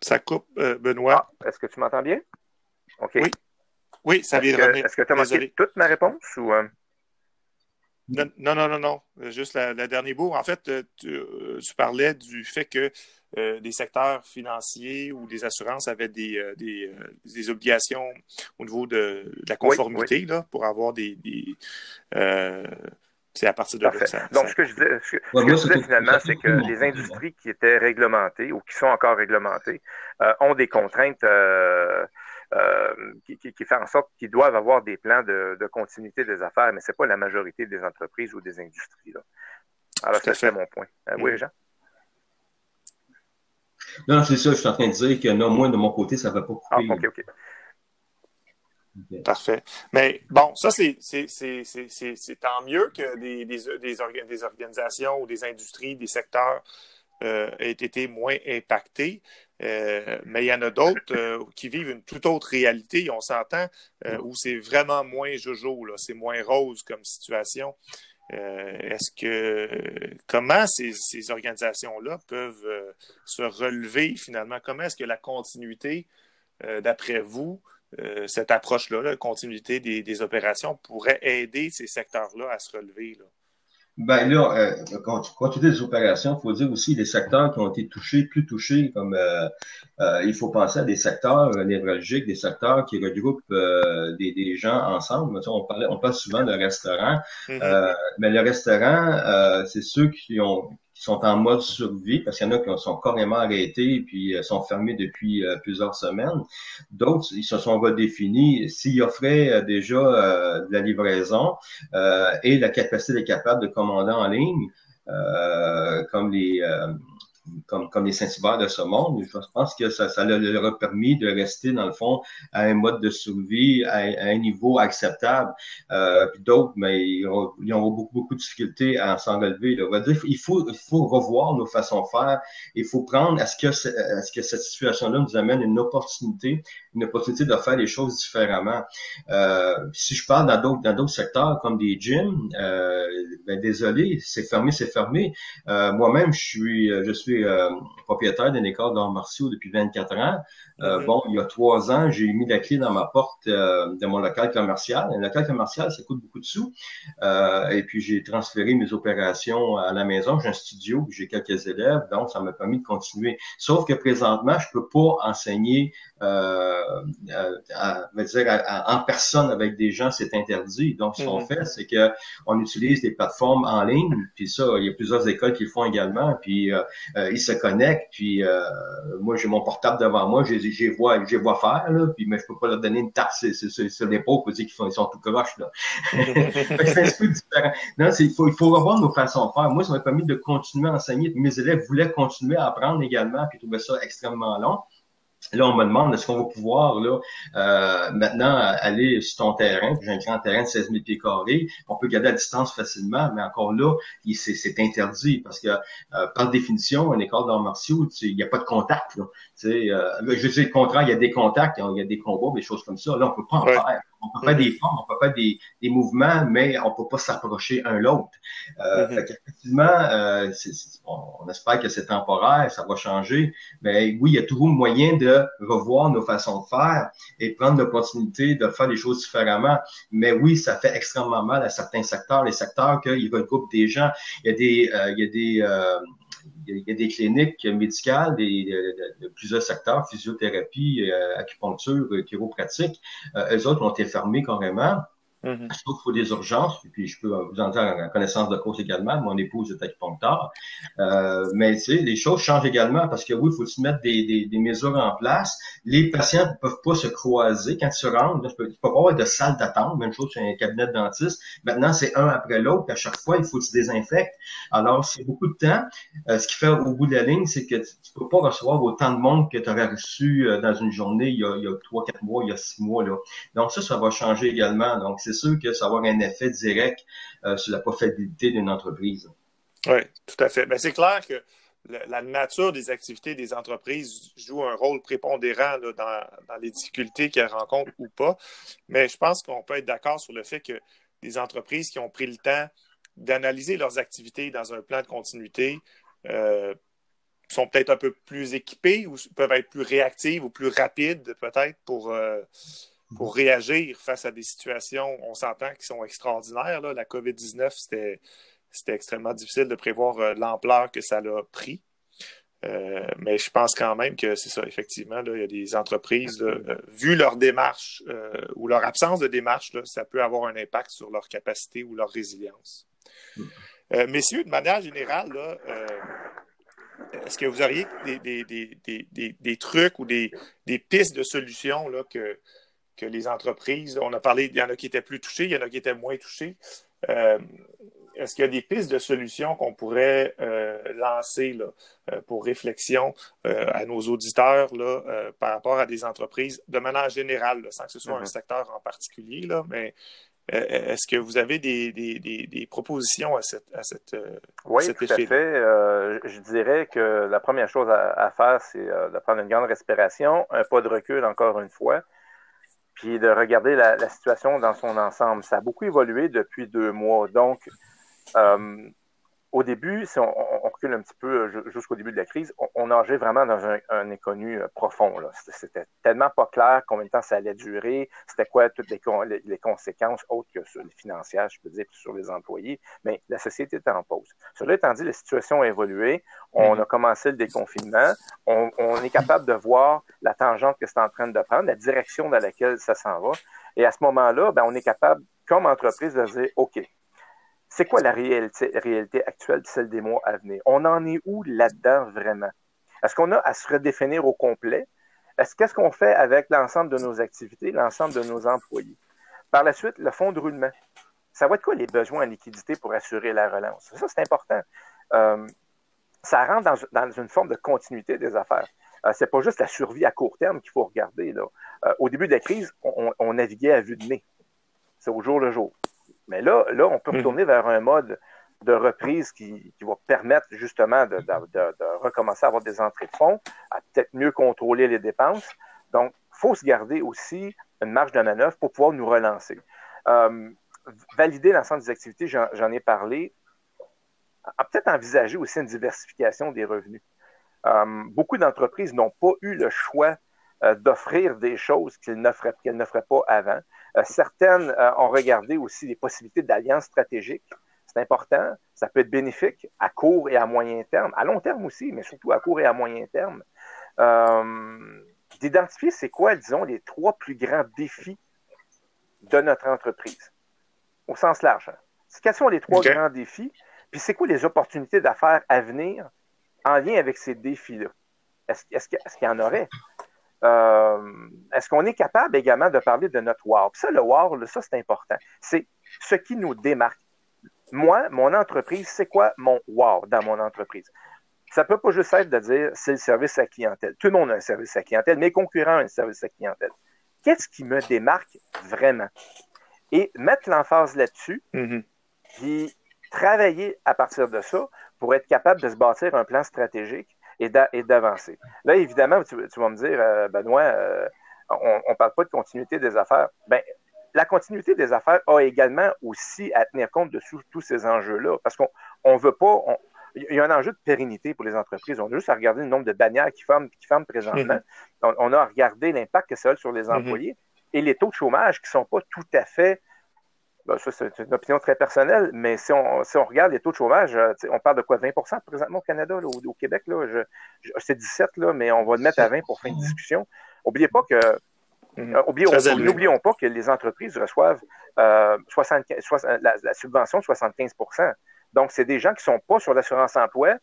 Ça coupe, euh, Benoît? Ah, est-ce que tu m'entends bien? OK. Oui, oui ça vient de revenir. Est-ce que tu as manqué toute ma réponse ou. Euh? Non, non, non, non, Juste la, dernier bout. En fait, tu, parlais du fait que des secteurs financiers ou des assurances avaient des, obligations au niveau de, la conformité Là, pour avoir des, c'est à partir de là Donc, ce que je disais, ce finalement, c'est que les industries qui étaient réglementées ou qui sont encore réglementées euh, ont des contraintes euh, euh, qui, qui, font en sorte qu'ils doivent avoir des plans de, continuité des affaires, mais ce n'est pas la majorité des entreprises ou des industries. Là. Alors, c'est mon point. oui, mm. Jean? Non, c'est ça, je suis en train de dire que non, moi, de mon côté, ça ne va pas couper. Ah, OK, OK. Parfait. Mais bon, ça, c'est tant mieux que des, des, des, organisations ou des industries, des secteurs euh, aient été moins impactés. Euh, mais il y en a d'autres euh, qui vivent une toute autre réalité, on s'entend, où c'est vraiment moins jojo, c'est moins rose comme situation. Est-ce que comment ces, ces organisations-là peuvent se relever finalement? Comment est-ce que la continuité, d'après vous, euh, cette approche-là, la continuité des, opérations, pourrait aider ces secteurs-là à se relever? Ben là, euh, quand, quand tu dis des opérations, il faut dire aussi les secteurs qui ont été touchés, plus touchés, comme euh, euh, il faut penser à des secteurs euh, névralgiques, des secteurs qui regroupent euh, des, des, gens ensemble. On, parlait, on parle souvent de restaurants, mm-hmm. mais le restaurant, c'est ceux qui ont sont en mode survie, parce qu'il y en a qui sont carrément arrêtés et puis sont fermés depuis plusieurs semaines. D'autres, ils se sont redéfinis. S'ils offraient déjà de la livraison et la capacité d'être capable de commander en ligne, comme les comme, comme les Saint-Hubert de ce monde. Je pense que ça, ça leur a permis de rester, dans le fond, à un mode de survie, à, un niveau acceptable. Euh, puis d'autres, mais ils ont, ils ont, beaucoup, beaucoup de difficultés à s'en relever. Là. Il, faut, il faut revoir nos façons de faire. Il faut prendre, est-ce que, est-ce que cette situation-là nous amène une opportunité une opportunité de faire les choses différemment. Euh, si je parle dans d'autres dans d'autres secteurs comme des gyms, euh, ben désolé, c'est fermé, c'est fermé. Euh, moi-même, je suis je suis euh, propriétaire d'une école d'arts martiaux depuis 24 ans. Euh, mm-hmm. Bon, il y a trois ans, j'ai mis la clé dans ma porte euh, de mon local commercial. Un local commercial, ça coûte beaucoup de sous. et puis j'ai transféré mes opérations à la maison. J'ai un studio, j'ai quelques élèves, donc ça m'a permis de continuer. Sauf que présentement, je peux pas enseigner euh, à, dire, en personne avec des gens, c'est interdit. Donc, ce qu'on mhm. fait, c'est que on utilise des plateformes en ligne, puis ça, il y a plusieurs écoles qui le font également, puis euh, euh, ils se connectent, puis moi, j'ai mon portable devant moi, j'ai vois, vois faire, là, puis mais je peux pas leur donner une tape sur, l'épaule pour dire qu'ils ils sont tout croches, là. [laughs] c'est un peu différent. Non, il faut, il faut revoir nos façons de faire. Moi, ça m'a permis de continuer à enseigner, mes élèves voulaient continuer à apprendre également, puis trouvaient ça extrêmement long. Là, on me demande est-ce qu'on va pouvoir là euh, maintenant aller sur ton terrain, j'ai un grand terrain de 16 000 pieds carrés, on peut garder à distance facilement, mais encore là, c'est interdit parce que euh, par définition, un école d'arts martiaux, il n'y a pas de contact. Là. Euh, je sais, le contraire, il y a des contacts, il y a des combats, des choses comme ça. Là, on peut pas en faire. On peut faire des formes, on peut faire des, des mouvements, mais on peut pas s'approcher un l'autre. Euh, mm-hmm. Effectivement, euh, on, espère que c'est temporaire, ça va changer. Mais oui, il y a toujours moyen de revoir nos façons de faire et prendre l'opportunité de faire les choses différemment. Mais oui, ça fait extrêmement mal à certains secteurs, les secteurs qu'ils regroupent des gens. Il y a des, euh, il y a des euh, il y a des cliniques médicales des, de, plusieurs secteurs, physiothérapie, euh, acupuncture, chiropratique. Euh, eux autres ont été fermés carrément. Mm -hmm. faut des urgences, puis je peux vous en dire en connaissance de cause également. Mon épouse est acupuncteur. Euh, mais tu sais, les choses changent également parce que oui, il faut se mettre des, des, des, mesures en place. Les patients ne peuvent pas se croiser quand tu rentres. Il ne peut pas avoir de salle d'attente, même chose sur un cabinet de dentiste. Maintenant, c'est un après l'autre. À chaque fois, il faut que tu. Alors, c'est beaucoup de temps. Euh, ce qui fait au bout de la ligne, c'est que tu ne peux pas recevoir autant de monde que tu aurais reçu euh, dans une journée il y a, 3, 4 mois, il y a 6 mois. Là. Donc ça, ça va changer également. Donc, c'est sûr que ça va avoir un effet direct euh, sur la profitabilité d'une entreprise. Oui, tout à fait. C'est clair que la nature des activités des entreprises joue un rôle prépondérant dans, les difficultés qu'elles rencontrent ou pas. Mais je pense qu'on peut être d'accord sur le fait que des entreprises qui ont pris le temps d'analyser leurs activités dans un plan de continuité euh, sont peut-être un peu plus équipées ou peuvent être plus réactives ou plus rapides peut-être pour, euh, pour réagir face à des situations, on s'entend, qui sont extraordinaires. Là. La COVID-19, c'était, c'était extrêmement difficile de prévoir euh, l'ampleur que ça a pris. Euh, mais je pense quand même que c'est ça, effectivement, là, il y a des entreprises, euh, vu leur démarche ou leur absence de démarche, là, ça peut avoir un impact sur leur capacité ou leur résilience. messieurs, de manière générale, là, est-ce que vous auriez des, des, des, des trucs ou des, pistes de solutions là, que, que les entreprises, on a parlé, il y en a qui étaient plus touchés, il y en a qui étaient moins touchés. Euh, est-ce qu'il y a des pistes de solutions qu'on pourrait euh, lancer là, euh, pour réflexion à nos auditeurs là, par rapport à des entreprises de manière générale, sans que ce soit un mm-hmm. secteur en particulier, là, mais est-ce que vous avez des, des, des, propositions à cette, à cette Oui, tout à fait. je dirais que la première chose à, à faire, c'est de prendre une grande respiration, un pas de recul encore une fois, puis de regarder la, situation dans son ensemble. Ça a beaucoup évolué depuis deux mois. Donc, euh, au début, si on, recule un petit peu euh, jusqu'au début de la crise, on, nageait vraiment dans un, inconnu euh, profond. C'était tellement pas clair combien de temps ça allait durer, c'était quoi toutes les, conséquences autres que sur les financières, je peux dire, sur les employés. Mais la société était en pause. Cela étant dit, la situation a évolué. On mm-hmm. a commencé le déconfinement. On, est capable de voir la tangente que c'est en train de prendre, la direction dans laquelle ça s'en va. Et à ce moment-là, ben, on est capable, comme entreprise, de dire, OK, c'est quoi la réalité, actuelle, celle des mois à venir? On en est où là-dedans vraiment? Est-ce qu'on a à se redéfinir au complet? Est-ce qu'est-ce qu'on fait avec l'ensemble de nos activités, l'ensemble de nos employés? Par la suite, le fonds de roulement. Ça va être quoi les besoins en liquidité pour assurer la relance? Ça, c'est important. Euh, ça rentre dans, une forme de continuité des affaires. Euh, c'est pas juste la survie à court terme qu'il faut regarder. Euh, au début de la crise, on, naviguait à vue de nez. C'est au jour le jour. Mais là, là, on peut mhm. retourner vers un mode de reprise qui, va permettre justement de, recommencer à avoir des entrées de fonds, à peut-être mieux contrôler les dépenses. Donc, il faut se garder aussi une marge de manœuvre pour pouvoir nous relancer. Euh, valider l'ensemble des activités, j'en ai parlé. Peut-être envisager aussi une diversification des revenus. Euh, beaucoup d'entreprises n'ont pas eu le choix euh, d'offrir des choses qu'elles n'offraient pas avant. Euh, certaines euh, ont regardé aussi les possibilités d'alliances stratégiques. C'est important. Ça peut être bénéfique à court et à moyen terme, à long terme aussi, mais surtout à court et à moyen terme. Euh, d'identifier c'est quoi, disons, les trois plus grands défis de notre entreprise, au sens large. Quels sont les trois grands défis? Puis c'est quoi les opportunités d'affaires à venir en lien avec ces défis-là? Est-ce qu'il y en aurait? Euh, est-ce qu'on est capable également de parler de notre wow? ça, le wow, ça, c'est important. C'est ce qui nous démarque. Moi, mon entreprise, c'est quoi mon wow dans mon entreprise? Ça ne peut pas juste être de dire c'est le service à clientèle. Tout le monde a un service à clientèle. Mes concurrents ont un service à clientèle. Qu'est-ce qui me démarque vraiment? Et mettre l'emphase là-dessus, mm-hmm. puis travailler à partir de ça pour être capable de se bâtir un plan stratégique et d'avancer. Là, évidemment, tu, vas me dire, euh, Benoît, euh, on ne parle pas de continuité des affaires. Ben, la continuité des affaires a également aussi à tenir compte de tous ces enjeux-là, parce qu'on ne veut pas. il y a un enjeu de pérennité pour les entreprises. On a juste à regarder le nombre de bannières qui ferment, qui présentement. Mm-hmm. on, a à regarder l'impact que ça a sur les mm-hmm. employés et les taux de chômage qui ne sont pas tout à fait ben, ça, c'est une opinion très personnelle, mais si on, si on regarde les taux de chômage, euh, on parle de quoi, 20% présentement au Canada, au, Québec, là, c'est 17, là, mais on va le mettre à 20 pour fin de discussion. N'oubliez pas que mhm. euh, N'oublions pas que les entreprises reçoivent euh, 75, la, subvention de 75% Donc, c'est des gens qui ne sont pas sur l'assurance emploi,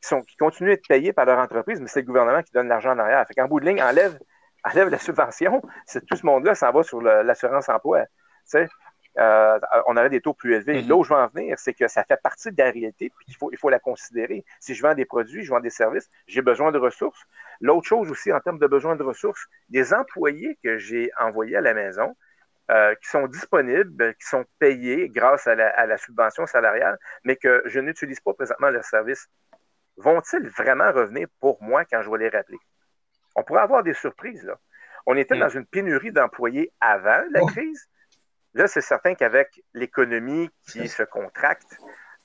qui, sont, qui continuent à être payés par leur entreprise, mais c'est le gouvernement qui donne l'argent en arrière. Fait qu'en bout de ligne, enlève, [laughs] enlève la subvention, tout ce monde-là s'en va sur l'assurance emploi. sais. Euh, on aurait des taux plus élevés. Mhm. Là où je veux en venir, c'est que ça fait partie de la réalité, puis il faut, il faut la considérer. Si je vends des produits, je vends des services, j'ai besoin de ressources. L'autre chose aussi, en termes de besoin de ressources, des employés que j'ai envoyés à la maison, euh, qui sont disponibles, qui sont payés grâce à la, subvention salariale, mais que je n'utilise pas présentement leurs services, vont-ils vraiment revenir pour moi quand je vais les rappeler? On pourrait avoir des surprises, là. On était mm. dans une pénurie d'employés avant la oh. crise. Là, c'est certain qu'avec l'économie qui se contracte,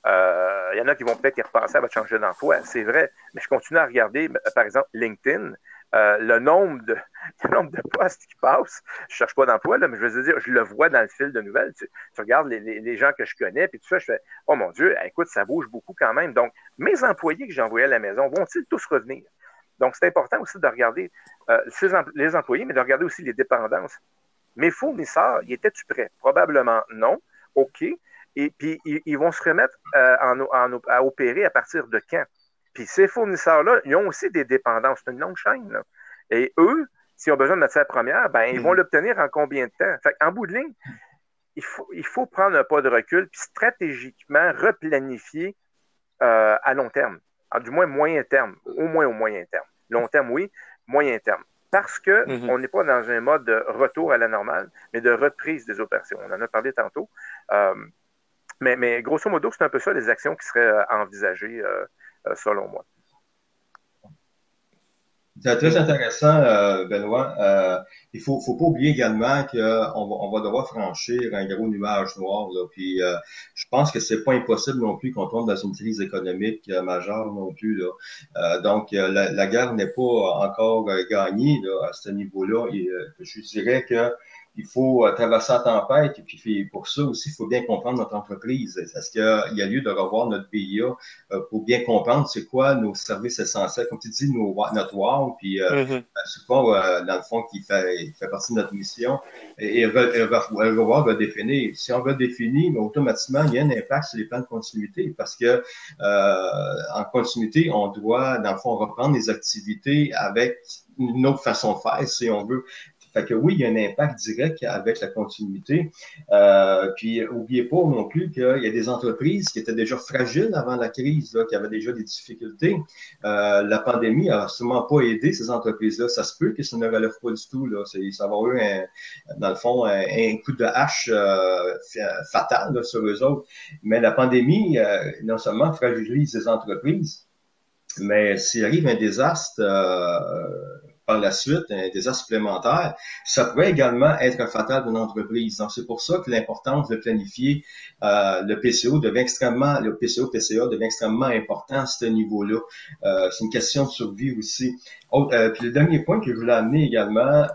euh, il y en a qui vont peut-être y repenser à changer d'emploi, c'est vrai. Mais je continue à regarder, par exemple, LinkedIn, euh, le, nombre de, [laughs] nombre de postes qui passent. Je cherche pas d'emploi, là, mais je veux dire, je le vois dans le fil de nouvelles. Tu, regardes les, gens que je connais, puis tout ça, je fais Oh mon Dieu, écoute, ça bouge beaucoup quand même. Donc, mes employés que j'ai envoyés à la maison vont-ils tous revenir? Donc, c'est important aussi de regarder euh, les employés, mais de regarder aussi les dépendances. Mes fournisseurs, ils étaient-tu prêts? Probablement non. OK. Et puis, ils, vont se remettre euh, en, à opérer à partir de quand? Puis ces fournisseurs-là, ils ont aussi des dépendances. C'est une longue chaîne. Et eux, s'ils ont besoin de matière première, ben, ils vont mhm. l'obtenir en combien de temps? Fait en bout de ligne, il faut, il faut prendre un pas de recul puis stratégiquement replanifier euh, à long terme. du moins moyen terme, au moins au moyen terme. Long terme, oui, moyen terme parce qu'on mhm. n'est pas dans un mode de retour à la normale, mais de reprise des opérations. On en a parlé tantôt. Euh, mais, grosso modo, c'est un peu ça les actions qui seraient euh, envisagées euh, selon moi. C'est très intéressant, euh, Benoît. Euh, il faut, faut pas oublier également qu'on va, on va devoir franchir un gros nuage noir. Là. Puis, euh, je pense que c'est pas impossible non plus qu'on tombe dans une crise économique majeure non plus. Là. donc, la, la guerre n'est pas encore gagnée là, à ce niveau-là. Et je dirais que il faut euh, traverser la tempête et puis pour ça aussi, il faut bien comprendre notre entreprise. Est-ce qu'il y a lieu de revoir notre BIA euh, pour bien comprendre c'est quoi nos services essentiels, comme tu dis, nos, notre WOW, puis euh, mm-hmm. c'est quoi, dans le fond, qui fait, fait partie de notre mission, et, revoir, redéfinir. Si on redéfinit, mais automatiquement, il y a un impact sur les plans de continuité parce que en continuité, on doit, dans le fond, reprendre les activités avec une autre façon de faire, si on veut. Fait que oui, il y a un impact direct avec la continuité. Euh, puis, oubliez pas non plus qu'il y a des entreprises qui étaient déjà fragiles avant la crise, là, qui avaient déjà des difficultés. Euh, la pandémie a sûrement pas aidé ces entreprises-là. Ça se peut que ça ne relève pas du tout. Là. Ça va avoir eu, un, dans le fond, un, coup de hache euh, fatal sur eux autres. Mais la pandémie, euh, non seulement fragilise ces entreprises, mais s'il arrive un désastre euh, par la suite, un désastre supplémentaire, ça pourrait également être fatal d'une entreprise. Donc, c'est pour ça que l'importance de planifier euh, le PCO devient extrêmement, le PCO, PCA devient extrêmement important à ce niveau-là. Euh, c'est une question de survie aussi. Oh, euh, puis le dernier point que je voulais amener également,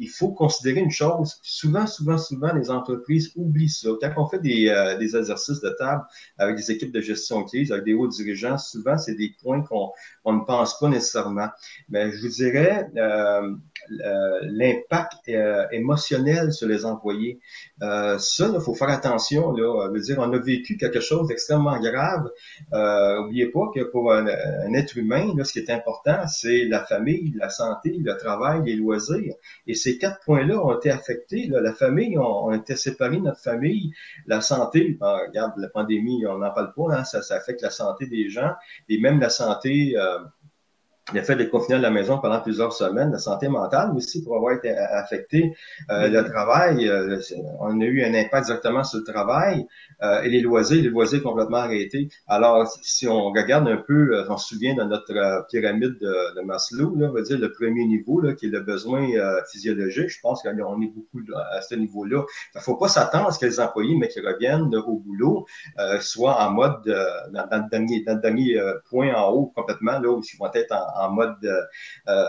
il faut considérer une chose. Souvent, souvent, souvent, les entreprises oublient ça. Quand on fait des, euh, des exercices de table avec des équipes de gestion de crise, avec des hauts dirigeants, souvent, c'est des points qu'on on ne pense pas nécessairement. Mais je vous dirais, euh, l'impact euh, émotionnel sur les employés. Euh, ça, il faut faire attention. Là, veut dire, on a vécu quelque chose d'extrêmement grave. Euh, oubliez pas que pour un, être humain, là, ce qui est important, c'est la famille, la santé, le travail, les loisirs. Et ces quatre points-là ont été affectés. Là. La famille, on, on était séparés de notre famille. La santé, ben, regarde, la pandémie, on n'en parle pas. Hein, ça, ça affecte la santé des gens et même la santé le fait de confiner à la maison pendant plusieurs semaines, la santé mentale aussi pour avoir été affectée. Euh, le travail, euh, on a eu un impact directement sur le travail euh, et les loisirs, les loisirs complètement arrêtés. Alors, si on regarde un peu, on se souvient de notre pyramide de, de Maslow, là, on va dire le premier niveau, là, qui est le besoin physiologique, je pense qu'on est beaucoup à ce niveau-là. Il ne faut pas s'attendre à ce que les employés, mais qui reviennent au boulot, soient en mode, dans, dans, le dernier, dans le dernier point en haut complètement, là, où ils vont être en en mode euh,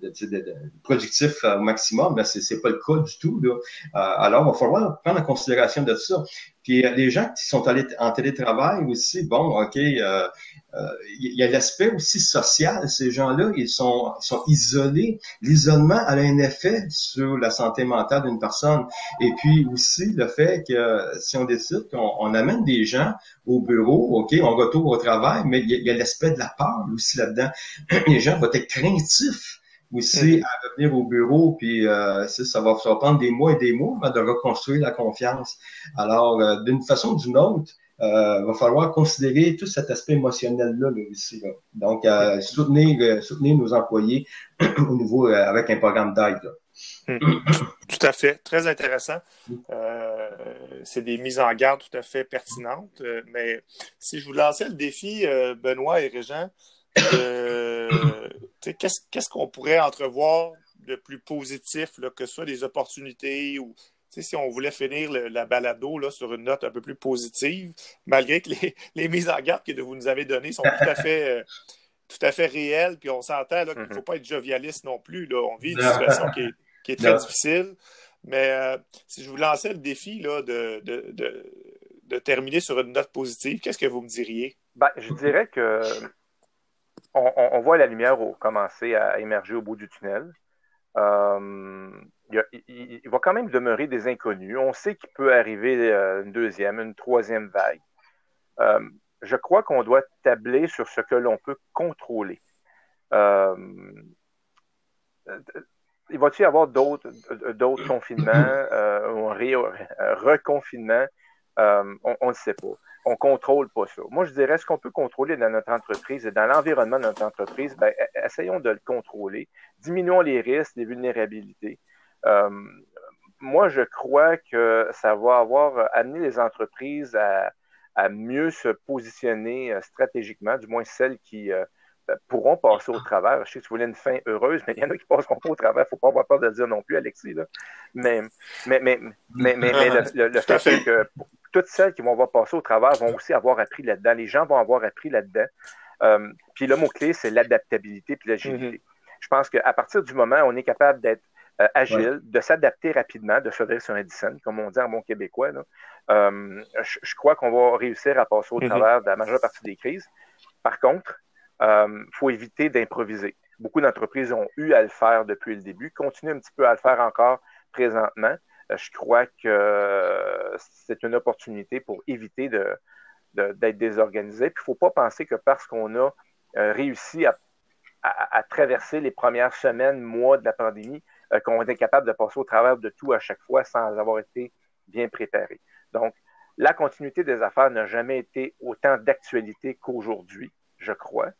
de, productif au maximum, mais c'est n'est pas le cas du tout. Là. Euh, alors, il va falloir prendre en considération de ça. Puis les gens qui sont en télétravail aussi, bon, OK, euh, il y a l'aspect aussi social. Ces gens-là, ils sont, ils sont isolés. L'isolement a un effet sur la santé mentale d'une personne. Et puis aussi le fait que si on décide qu'on amène des gens au bureau, OK, on retourne au travail, mais il y a, l'aspect de la peur aussi là-dedans. [clears throat] Les gens vont être craintifs aussi à revenir au bureau, puis euh, ça, va, ça va prendre des mois et des mois de reconstruire la confiance. Alors, euh, d'une façon ou d'une autre, euh, va falloir considérer tout cet aspect émotionnel-là là, ici. Donc, euh, soutenir, soutenir nos employés [clears throat] au niveau euh, avec un programme d'aide. Hmm. Tout à fait, très intéressant. Euh, c'est des mises en garde tout à fait pertinentes. mais si je vous lançais le défi, Benoît et Régent, qu'est-ce qu'on pourrait entrevoir de plus positif, là, que ce soit des opportunités ou si on voulait finir la balado là, sur une note un peu plus positive, malgré que [laughs] les, mises en garde que vous nous avez données sont tout à fait, euh, tout à fait réelles, puis on s'entend qu'il ne mm-hmm. faut pas être jovialiste non plus. Là. On vit une situation qui est, très difficile. Mais euh, si je vous lançais le défi là, de, de, terminer sur une note positive, qu'est-ce que vous me diriez? Ben, je dirais que on, voit la lumière commencer à émerger au bout du tunnel. Euh, il, va quand même demeurer des inconnus. On sait qu'il peut arriver euh, une deuxième, une troisième vague. Euh, je crois qu'on doit tabler sur ce que l'on peut contrôler. Il va-t-il y avoir d'autres, confinements, un reconfinement? on ne sait pas. On ne contrôle pas ça. Moi, je dirais ce qu'on peut contrôler dans notre entreprise et dans l'environnement de notre entreprise, ben, essayons de le contrôler. Diminuons les risques, les vulnérabilités. Euh, moi, je crois que ça va avoir amené les entreprises à, mieux se positionner euh, stratégiquement, du moins celles qui, euh, pourront passer au travers. Je sais que tu voulais une fin heureuse, mais il y en a qui passeront pas au travers. Il ne faut pas avoir peur de le dire non plus, Alexis. Mais, mais, mais, mais, mais, le, fait, est que toutes celles qui vont avoir passé au travers vont aussi avoir appris là-dedans. Les gens vont avoir appris là-dedans. Euh, puis le mot-clé, c'est l'adaptabilité puis l'agilité. Mm-hmm. Je pense qu'à partir du moment où on est capable d'être euh, agile, de s'adapter rapidement, de se sur un dissent, comme on dit en bon québécois, euh, je, crois qu'on va réussir à passer au mm-hmm. travers de la majeure partie des crises. Par contre, il faut éviter d'improviser. Beaucoup d'entreprises ont eu à le faire depuis le début, continuent un petit peu à le faire encore présentement. Euh, je crois que c'est une opportunité pour éviter d'être de, désorganisé. Puis il ne faut pas penser que parce qu'on a euh, réussi à, traverser les premières semaines, mois de la pandémie, qu'on est capable de passer au travers de tout à chaque fois sans avoir été bien préparé. Donc, la continuité des affaires n'a jamais été autant d'actualité qu'aujourd'hui, je crois.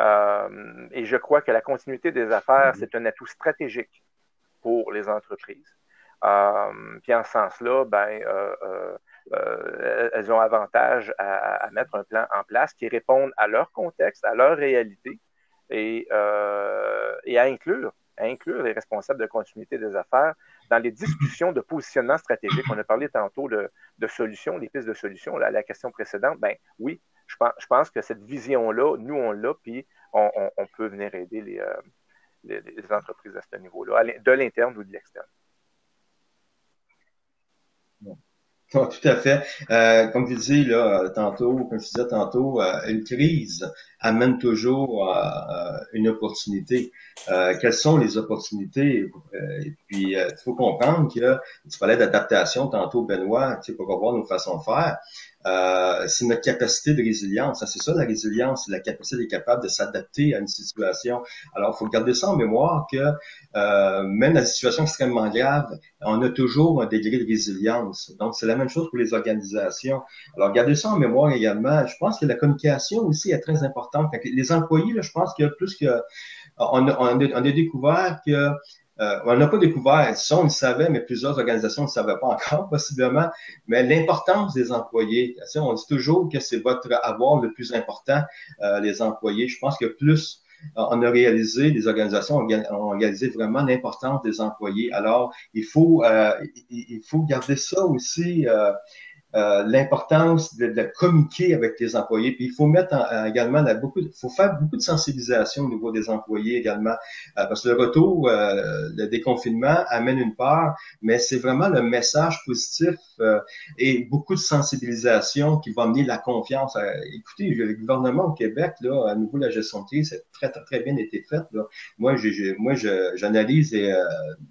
Euh, et je crois que la continuité des affaires, mhm. c'est un atout stratégique pour les entreprises. Euh, puis en ce sens-là, ben, euh, elles ont avantage à, mettre un plan en place qui réponde à leur contexte, à leur réalité et, et à inclure à inclure les responsables de continuité des affaires dans les discussions de positionnement stratégique. On a parlé tantôt de, solutions, des pistes de solutions. Là, la question précédente, ben oui, je pense, que cette vision-là, nous, on l'a, puis on, peut venir aider euh, les, les, entreprises à ce niveau-là, de l'interne ou de l'externe. [laughs] tout à fait. Euh, comme tu disais là, tantôt, comme tu disais tantôt, euh, une crise amène toujours une opportunité. quelles sont les opportunités? et puis, il faut comprendre que tu parlais d'adaptation tantôt, Benoît, tu sais, pour revoir nos façons de faire. Euh, c'est notre capacité de résilience. C'est ça la résilience, la capacité d'être capable de s'adapter à une situation. Alors, il faut garder ça en mémoire que euh, même une situation extrêmement grave, on a toujours un degré de résilience. Donc, c'est la même chose pour les organisations. Alors, gardez ça en mémoire également. Je pense que la communication aussi est très importante. Les employés, là, je pense que plus que on a, on a découvert que euh, on n'a pas découvert, ça on le savait, mais plusieurs organisations ne le savaient pas encore [laughs] possiblement, mais l'importance des employés. On dit toujours que c'est votre avoir le plus important, euh, les employés. Je pense que plus euh, on a réalisé, les organisations ont réalisé vraiment l'importance des employés. Alors, il faut, il faut garder ça aussi euh, l'importance de, de, communiquer avec les employés. Puis il faut mettre également beaucoup, il faut faire beaucoup de sensibilisation au niveau des employés également, euh, parce que le retour, euh, le déconfinement amène une part, mais c'est vraiment le message positif et beaucoup de sensibilisation qui va amener la confiance. écoutez, le gouvernement au Québec, là, à nouveau la gestion de crise, c'est très, très, très bien été faite. Là. Moi, j'ai, moi, j'analyse les,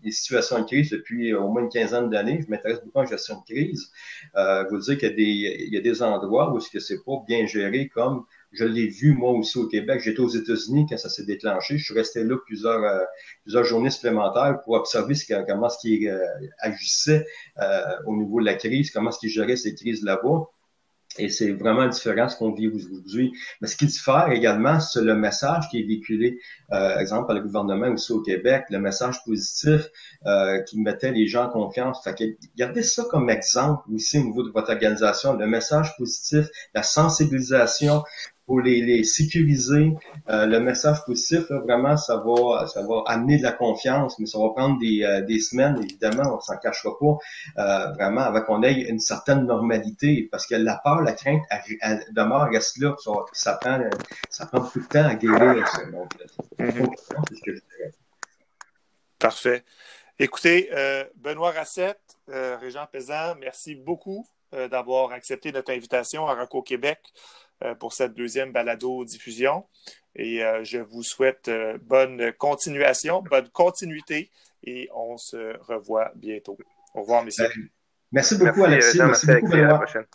les, situations de crise depuis au moins une quinzaine d'années. Je m'intéresse beaucoup à la gestion de crise vous dire qu'il y a des, endroits où ce que c'est pas bien géré comme je l'ai vu moi aussi au Québec. J'étais aux États-Unis quand ça s'est déclenché. Je suis resté là plusieurs, euh, plusieurs journées supplémentaires pour observer comment ce qui euh, agissait euh, au niveau de la crise, comment ce qui gérait ces crises là-bas. Et c'est vraiment différent ce qu'on vit aujourd'hui. Mais ce qui diffère également, c'est le message qui est véhiculé, euh, exemple, par le gouvernement aussi au Québec, le message positif euh, qui mettait les gens en confiance. Fait que gardez ça comme exemple aussi au niveau de votre organisation, le message positif, la sensibilisation, pour les, les sécuriser. Euh, le message positif, vraiment, ça va, ça va amener de la confiance, mais ça va prendre des, euh, des semaines, évidemment, on s'en cachera pas, euh, vraiment, avant qu'on ait une certaine normalité, parce que la peur, la crainte, elle, demeure, reste là, ça, ça, prend, ça prend beaucoup de temps à guérir. Ça. Donc, mm Parfait. Écoutez, Benoît Rassette, Régent Pézant, merci beaucoup d'avoir accepté notre invitation à Rocco Québec. Euh, pour cette deuxième balado-diffusion. Et euh, je vous souhaite euh, bonne continuation, bonne continuité et on se revoit bientôt. Au revoir, messieurs. Merci beaucoup, Alexis. Merci beaucoup, À la prochaine.